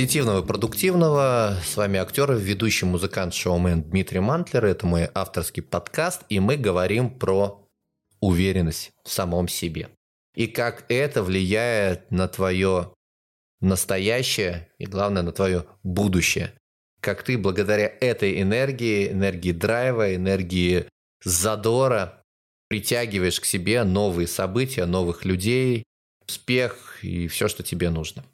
Позитивного и продуктивного. С вами актер, ведущий музыкант, шоумен Дмитрий Мантлер. Это мой авторский подкаст, и мы говорим про уверенность в самом себе. И как это влияет на твое настоящее и, главное, на твое будущее. Как ты благодаря этой энергии, энергии драйва, энергии задора притягиваешь к себе новые события, новых людей, успех и все, что тебе нужно.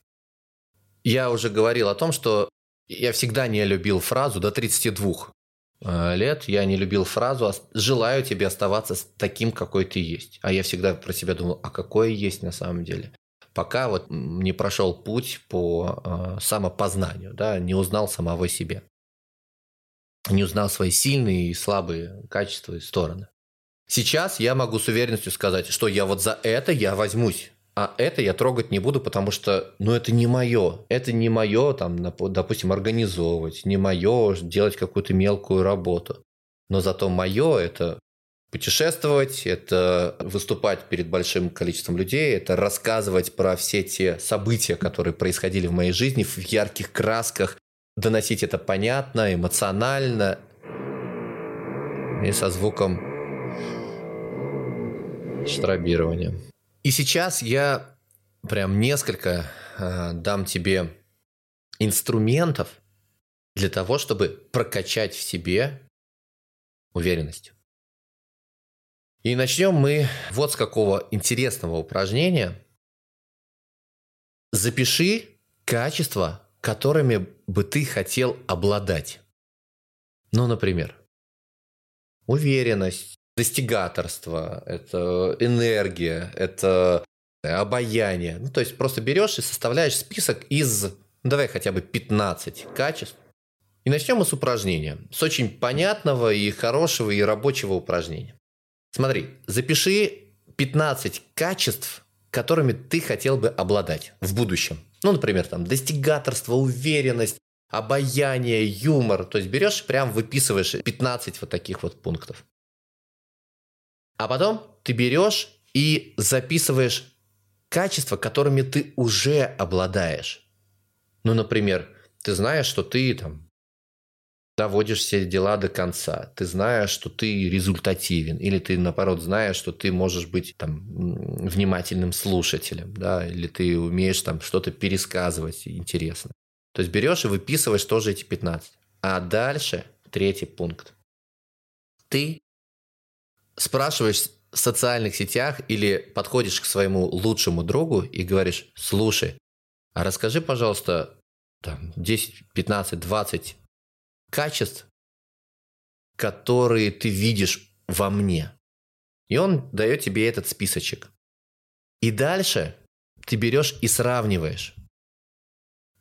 Я уже говорил о том, что я всегда не любил фразу до 32 э, лет, я не любил фразу «желаю тебе оставаться таким, какой ты есть». А я всегда про себя думал, а какой есть на самом деле? Пока вот не прошел путь по э, самопознанию, да, не узнал самого себя. Не узнал свои сильные и слабые качества и стороны. Сейчас я могу с уверенностью сказать, что я вот за это я возьмусь. А это я трогать не буду, потому что, ну, это не мое. Это не мое, там, допустим, организовывать, не мое делать какую-то мелкую работу. Но зато мое это путешествовать, это выступать перед большим количеством людей, это рассказывать про все те события, которые происходили в моей жизни в ярких красках, доносить это понятно, эмоционально и со звуком штробирования. И сейчас я прям несколько э, дам тебе инструментов для того, чтобы прокачать в себе уверенность. И начнем мы вот с какого интересного упражнения. Запиши качества, которыми бы ты хотел обладать. Ну, например, уверенность, достигаторство, это энергия, это обаяние. Ну, то есть просто берешь и составляешь список из, ну, давай хотя бы 15 качеств. И начнем мы с упражнения. С очень понятного и хорошего и рабочего упражнения. Смотри, запиши 15 качеств, которыми ты хотел бы обладать в будущем. Ну, например, там достигаторство, уверенность, обаяние, юмор. То есть берешь, прям выписываешь 15 вот таких вот пунктов. А потом ты берешь и записываешь качества, которыми ты уже обладаешь. Ну, например, ты знаешь, что ты там доводишь все дела до конца, ты знаешь, что ты результативен, или ты, наоборот, знаешь, что ты можешь быть там внимательным слушателем, да, или ты умеешь там что-то пересказывать интересно. То есть берешь и выписываешь тоже эти 15. А дальше третий пункт. Ты спрашиваешь в социальных сетях или подходишь к своему лучшему другу и говоришь, слушай, а расскажи, пожалуйста, там, 10, 15, 20 качеств, которые ты видишь во мне. И он дает тебе этот списочек. И дальше ты берешь и сравниваешь.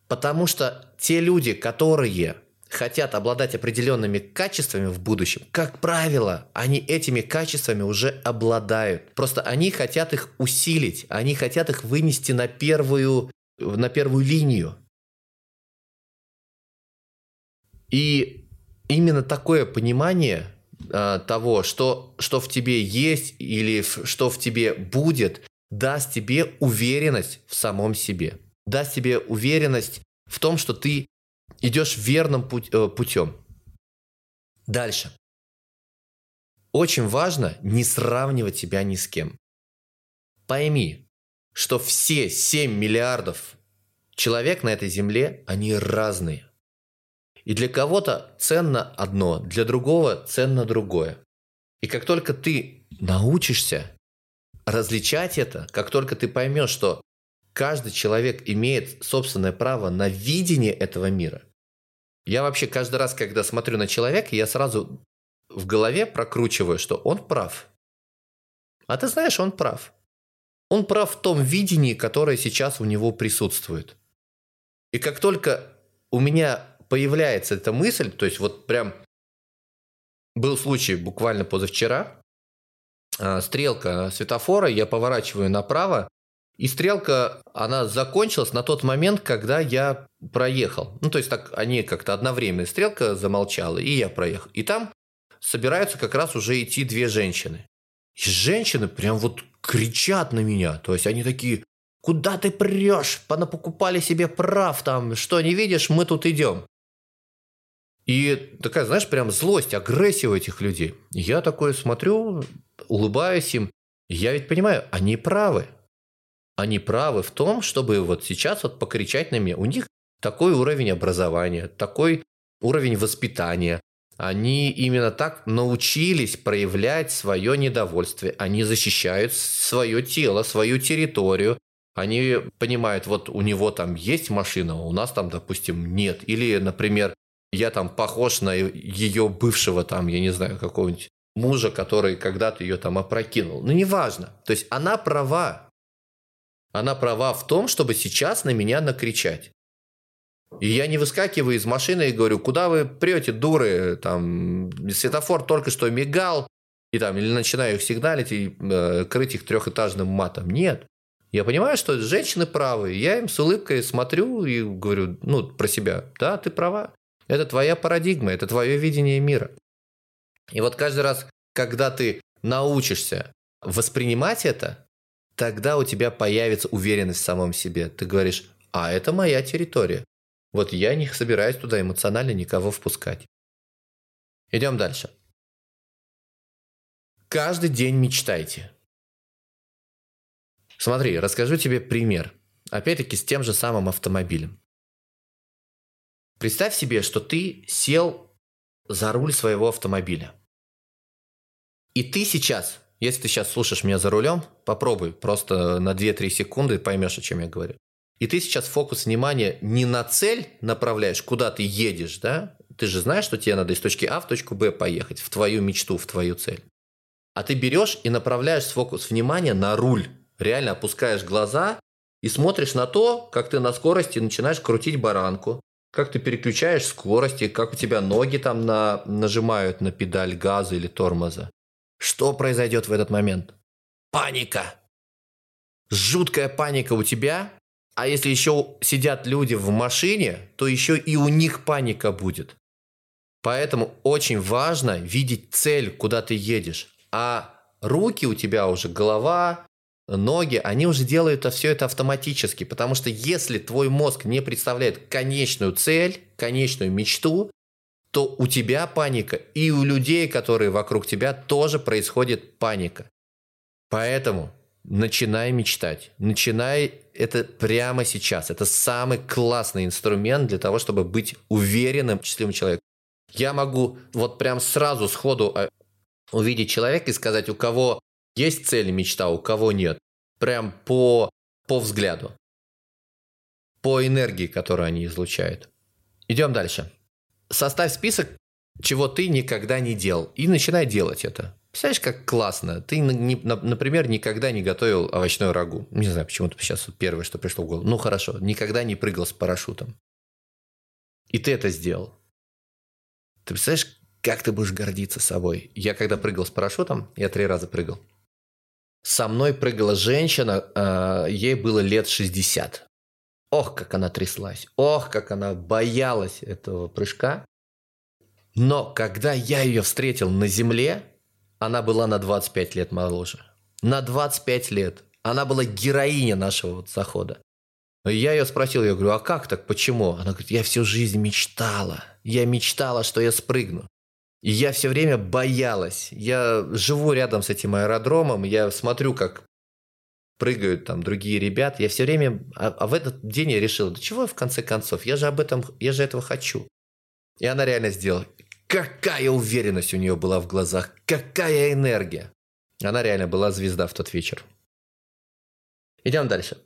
Потому что те люди, которые хотят обладать определенными качествами в будущем, как правило, они этими качествами уже обладают. Просто они хотят их усилить, они хотят их вынести на первую, на первую линию. И именно такое понимание э, того, что, что в тебе есть или в, что в тебе будет, даст тебе уверенность в самом себе. Даст тебе уверенность в том, что ты идешь верным путь, э, путем. Дальше. Очень важно не сравнивать себя ни с кем. Пойми, что все 7 миллиардов человек на этой земле, они разные. И для кого-то ценно одно, для другого ценно другое. И как только ты научишься различать это, как только ты поймешь, что каждый человек имеет собственное право на видение этого мира. Я вообще каждый раз, когда смотрю на человека, я сразу в голове прокручиваю, что он прав. А ты знаешь, он прав. Он прав в том видении, которое сейчас у него присутствует. И как только у меня появляется эта мысль, то есть вот прям был случай буквально позавчера, а, стрелка светофора, я поворачиваю направо, и стрелка, она закончилась на тот момент, когда я проехал. Ну, то есть так они как-то одновременно. Стрелка замолчала, и я проехал. И там собираются как раз уже идти две женщины. И женщины прям вот кричат на меня. То есть они такие Куда ты прешь? Понапокупали себе прав там. Что, не видишь, мы тут идем. И такая, знаешь, прям злость, агрессия у этих людей. Я такое смотрю, улыбаюсь им. Я ведь понимаю, они правы. Они правы в том, чтобы вот сейчас вот покричать на меня. У них такой уровень образования, такой уровень воспитания. Они именно так научились проявлять свое недовольствие. Они защищают свое тело, свою территорию. Они понимают, вот у него там есть машина, а у нас там, допустим, нет. Или, например, я там похож на ее бывшего там, я не знаю, какого-нибудь мужа, который когда-то ее там опрокинул. Ну, неважно. То есть она права. Она права в том, чтобы сейчас на меня накричать. И я не выскакиваю из машины и говорю, куда вы прете, дуры, там, светофор только что мигал, и там, или начинаю их сигналить и э, крыть их трехэтажным матом. Нет. Я понимаю, что женщины правы. Я им с улыбкой смотрю и говорю, ну, про себя. Да, ты права. Это твоя парадигма, это твое видение мира. И вот каждый раз, когда ты научишься воспринимать это, тогда у тебя появится уверенность в самом себе. Ты говоришь, а это моя территория. Вот я не собираюсь туда эмоционально никого впускать. Идем дальше. Каждый день мечтайте. Смотри, расскажу тебе пример. Опять-таки с тем же самым автомобилем. Представь себе, что ты сел за руль своего автомобиля. И ты сейчас, если ты сейчас слушаешь меня за рулем, попробуй просто на 2-3 секунды поймешь, о чем я говорю. И ты сейчас фокус внимания не на цель направляешь, куда ты едешь, да? Ты же знаешь, что тебе надо из точки А в точку Б поехать, в твою мечту, в твою цель. А ты берешь и направляешь фокус внимания на руль. Реально опускаешь глаза и смотришь на то, как ты на скорости начинаешь крутить баранку, как ты переключаешь скорости, как у тебя ноги там на, нажимают на педаль газа или тормоза. Что произойдет в этот момент? Паника. Жуткая паника у тебя, а если еще сидят люди в машине, то еще и у них паника будет. Поэтому очень важно видеть цель, куда ты едешь. А руки у тебя уже, голова, ноги, они уже делают все это автоматически. Потому что если твой мозг не представляет конечную цель, конечную мечту, то у тебя паника, и у людей, которые вокруг тебя, тоже происходит паника. Поэтому начинай мечтать. Начинай это прямо сейчас. Это самый классный инструмент для того, чтобы быть уверенным, счастливым человеком. Я могу вот прям сразу сходу а, увидеть человека и сказать, у кого есть цель мечта, у кого нет. Прям по, по взгляду. По энергии, которую они излучают. Идем дальше. Составь список, чего ты никогда не делал. И начинай делать это. Представляешь, как классно. Ты, например, никогда не готовил овощной рагу. Не знаю, почему-то сейчас первое, что пришло в голову. Ну хорошо, никогда не прыгал с парашютом. И ты это сделал. Ты представляешь, как ты будешь гордиться собой? Я когда прыгал с парашютом, я три раза прыгал. Со мной прыгала женщина, э, ей было лет 60. Ох, как она тряслась. Ох, как она боялась этого прыжка. Но когда я ее встретил на земле, она была на 25 лет моложе. На 25 лет. Она была героиня нашего вот захода. Я ее спросил, я говорю, а как так, почему? Она говорит, я всю жизнь мечтала. Я мечтала, что я спрыгну. И я все время боялась. Я живу рядом с этим аэродромом, я смотрю, как прыгают там другие ребята. Я все время... А, а в этот день я решил, да чего в конце концов? Я же об этом... Я же этого хочу. И она реально сделала. Какая уверенность у нее была в глазах, какая энергия. Она реально была звезда в тот вечер. Идем дальше.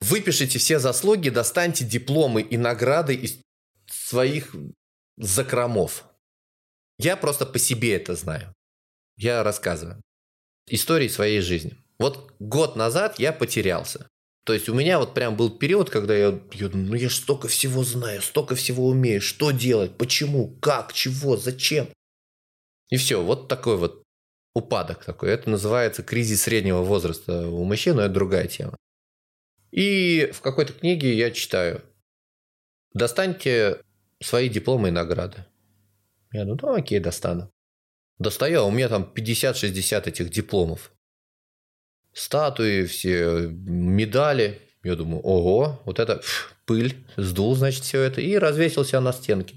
Выпишите все заслуги, достаньте дипломы и награды из своих закромов. Я просто по себе это знаю. Я рассказываю. Истории своей жизни. Вот год назад я потерялся. То есть у меня вот прям был период, когда я, я ну я же столько всего знаю, столько всего умею, что делать, почему, как, чего, зачем. И все, вот такой вот упадок такой. Это называется кризис среднего возраста у мужчин, но это другая тема. И в какой-то книге я читаю, достаньте свои дипломы и награды. Я думаю, ну окей, достану. Достаю, а у меня там 50-60 этих дипломов. Статуи, все медали. Я думаю, ого, вот это пыль, сдул, значит, все это, и развесил себя на стенке.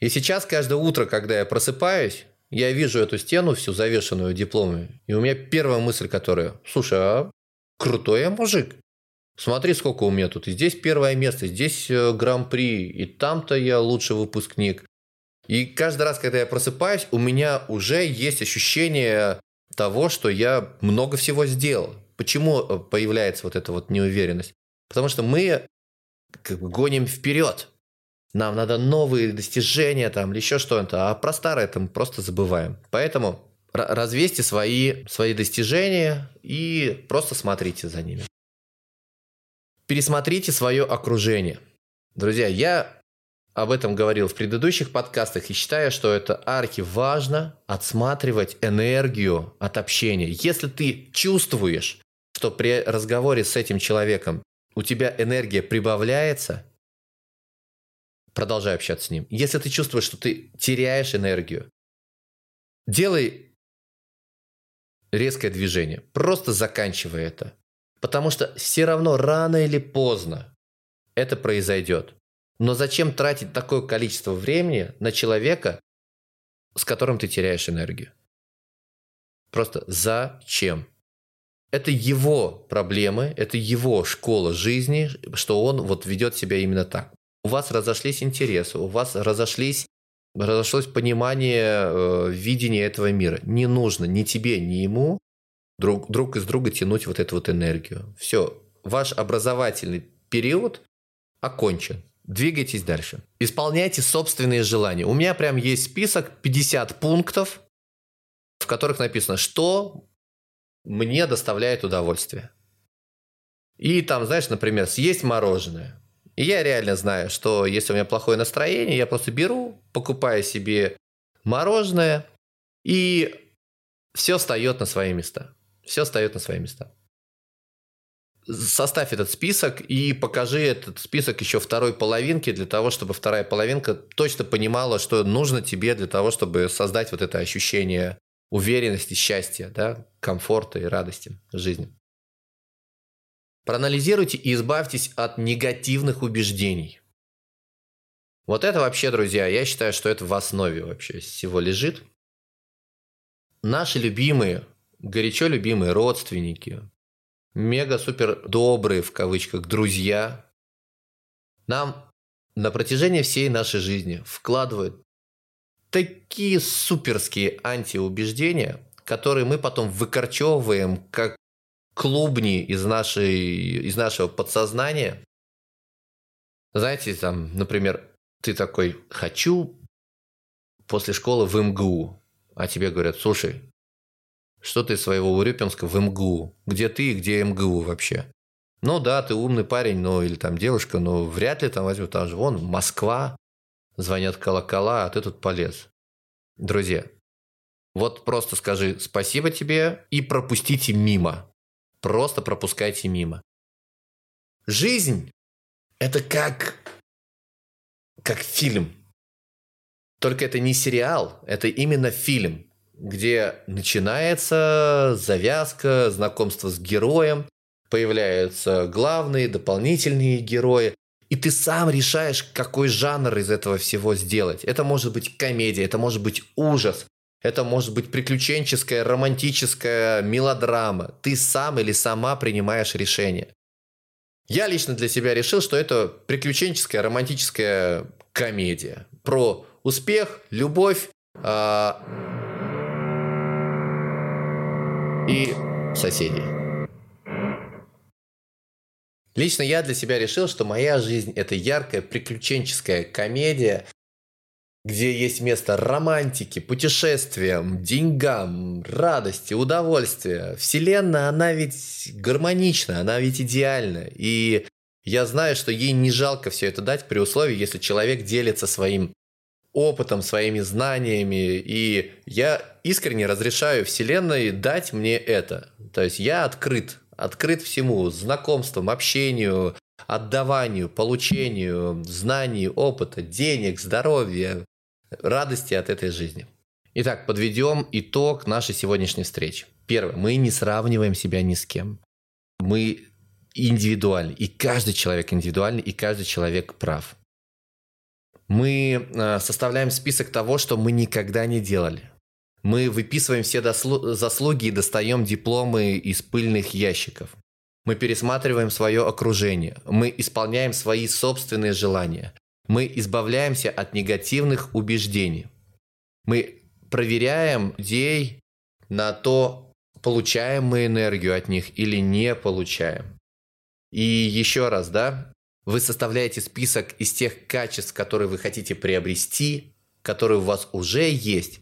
И сейчас каждое утро, когда я просыпаюсь, я вижу эту стену всю завешенную дипломами, и у меня первая мысль, которая, слушай, а крутой я мужик. Смотри, сколько у меня тут. И здесь первое место, здесь э, гран-при, и там-то я лучший выпускник. И каждый раз, когда я просыпаюсь, у меня уже есть ощущение того, что я много всего сделал. Почему э, появляется вот эта вот неуверенность? Потому что мы как бы гоним вперед. Нам надо новые достижения там или еще что-то, а про старое там просто забываем. Поэтому развесьте свои, свои достижения и просто смотрите за ними. Пересмотрите свое окружение. Друзья, я об этом говорил в предыдущих подкастах и считаю, что это арки важно отсматривать энергию от общения. Если ты чувствуешь, что при разговоре с этим человеком у тебя энергия прибавляется, продолжай общаться с ним. Если ты чувствуешь, что ты теряешь энергию, делай резкое движение. Просто заканчивай это. Потому что все равно рано или поздно это произойдет. Но зачем тратить такое количество времени на человека, с которым ты теряешь энергию? Просто зачем? Это его проблемы, это его школа жизни, что он вот ведет себя именно так. У вас разошлись интересы, у вас разошлись разошлось понимание, э, видение этого мира. Не нужно ни тебе, ни ему друг, друг из друга тянуть вот эту вот энергию. Все, ваш образовательный период окончен. Двигайтесь дальше. Исполняйте собственные желания. У меня прям есть список 50 пунктов, в которых написано, что мне доставляет удовольствие. И там, знаешь, например, съесть мороженое. И я реально знаю, что если у меня плохое настроение, я просто беру, покупаю себе мороженое, и все встает на свои места. Все встает на свои места составь этот список и покажи этот список еще второй половинке для того, чтобы вторая половинка точно понимала, что нужно тебе для того, чтобы создать вот это ощущение уверенности, счастья, да, комфорта и радости в жизни. Проанализируйте и избавьтесь от негативных убеждений. Вот это вообще, друзья, я считаю, что это в основе вообще всего лежит. Наши любимые, горячо любимые родственники, мега-супер добрые, в кавычках, друзья нам на протяжении всей нашей жизни вкладывают такие суперские антиубеждения, которые мы потом выкорчевываем как клубни из, нашей, из нашего подсознания. Знаете, там, например, ты такой, хочу после школы в МГУ, а тебе говорят, слушай, что ты своего Урюпинска в МГУ? Где ты и где МГУ вообще? Ну да, ты умный парень, ну или там девушка, но вряд ли там возьмут. Там же вон Москва, звонят колокола, а ты тут полез. Друзья, вот просто скажи спасибо тебе и пропустите мимо. Просто пропускайте мимо. Жизнь – это как, как фильм. Только это не сериал, это именно фильм где начинается завязка, знакомство с героем, появляются главные, дополнительные герои, и ты сам решаешь, какой жанр из этого всего сделать. Это может быть комедия, это может быть ужас, это может быть приключенческая, романтическая мелодрама. Ты сам или сама принимаешь решение. Я лично для себя решил, что это приключенческая, романтическая комедия. Про успех, любовь, а, и соседей. Лично я для себя решил, что моя жизнь – это яркая приключенческая комедия, где есть место романтики, путешествиям, деньгам, радости, удовольствия. Вселенная, она ведь гармонична, она ведь идеальна. И я знаю, что ей не жалко все это дать при условии, если человек делится своим опытом, своими знаниями. И я искренне разрешаю Вселенной дать мне это. То есть я открыт, открыт всему, знакомствам, общению, отдаванию, получению знаний, опыта, денег, здоровья, радости от этой жизни. Итак, подведем итог нашей сегодняшней встречи. Первое. Мы не сравниваем себя ни с кем. Мы индивидуальны. И каждый человек индивидуальный, и каждый человек прав. Мы э, составляем список того, что мы никогда не делали. Мы выписываем все заслуги и достаем дипломы из пыльных ящиков. Мы пересматриваем свое окружение. Мы исполняем свои собственные желания. Мы избавляемся от негативных убеждений. Мы проверяем людей на то, получаем мы энергию от них или не получаем. И еще раз, да, вы составляете список из тех качеств, которые вы хотите приобрести, которые у вас уже есть,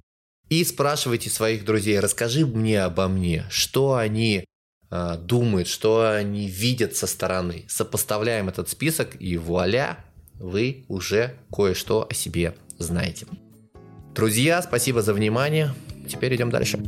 и спрашивайте своих друзей, расскажи мне обо мне, что они э, думают, что они видят со стороны. Сопоставляем этот список, и вуаля, вы уже кое-что о себе знаете. Друзья, спасибо за внимание. Теперь идем дальше.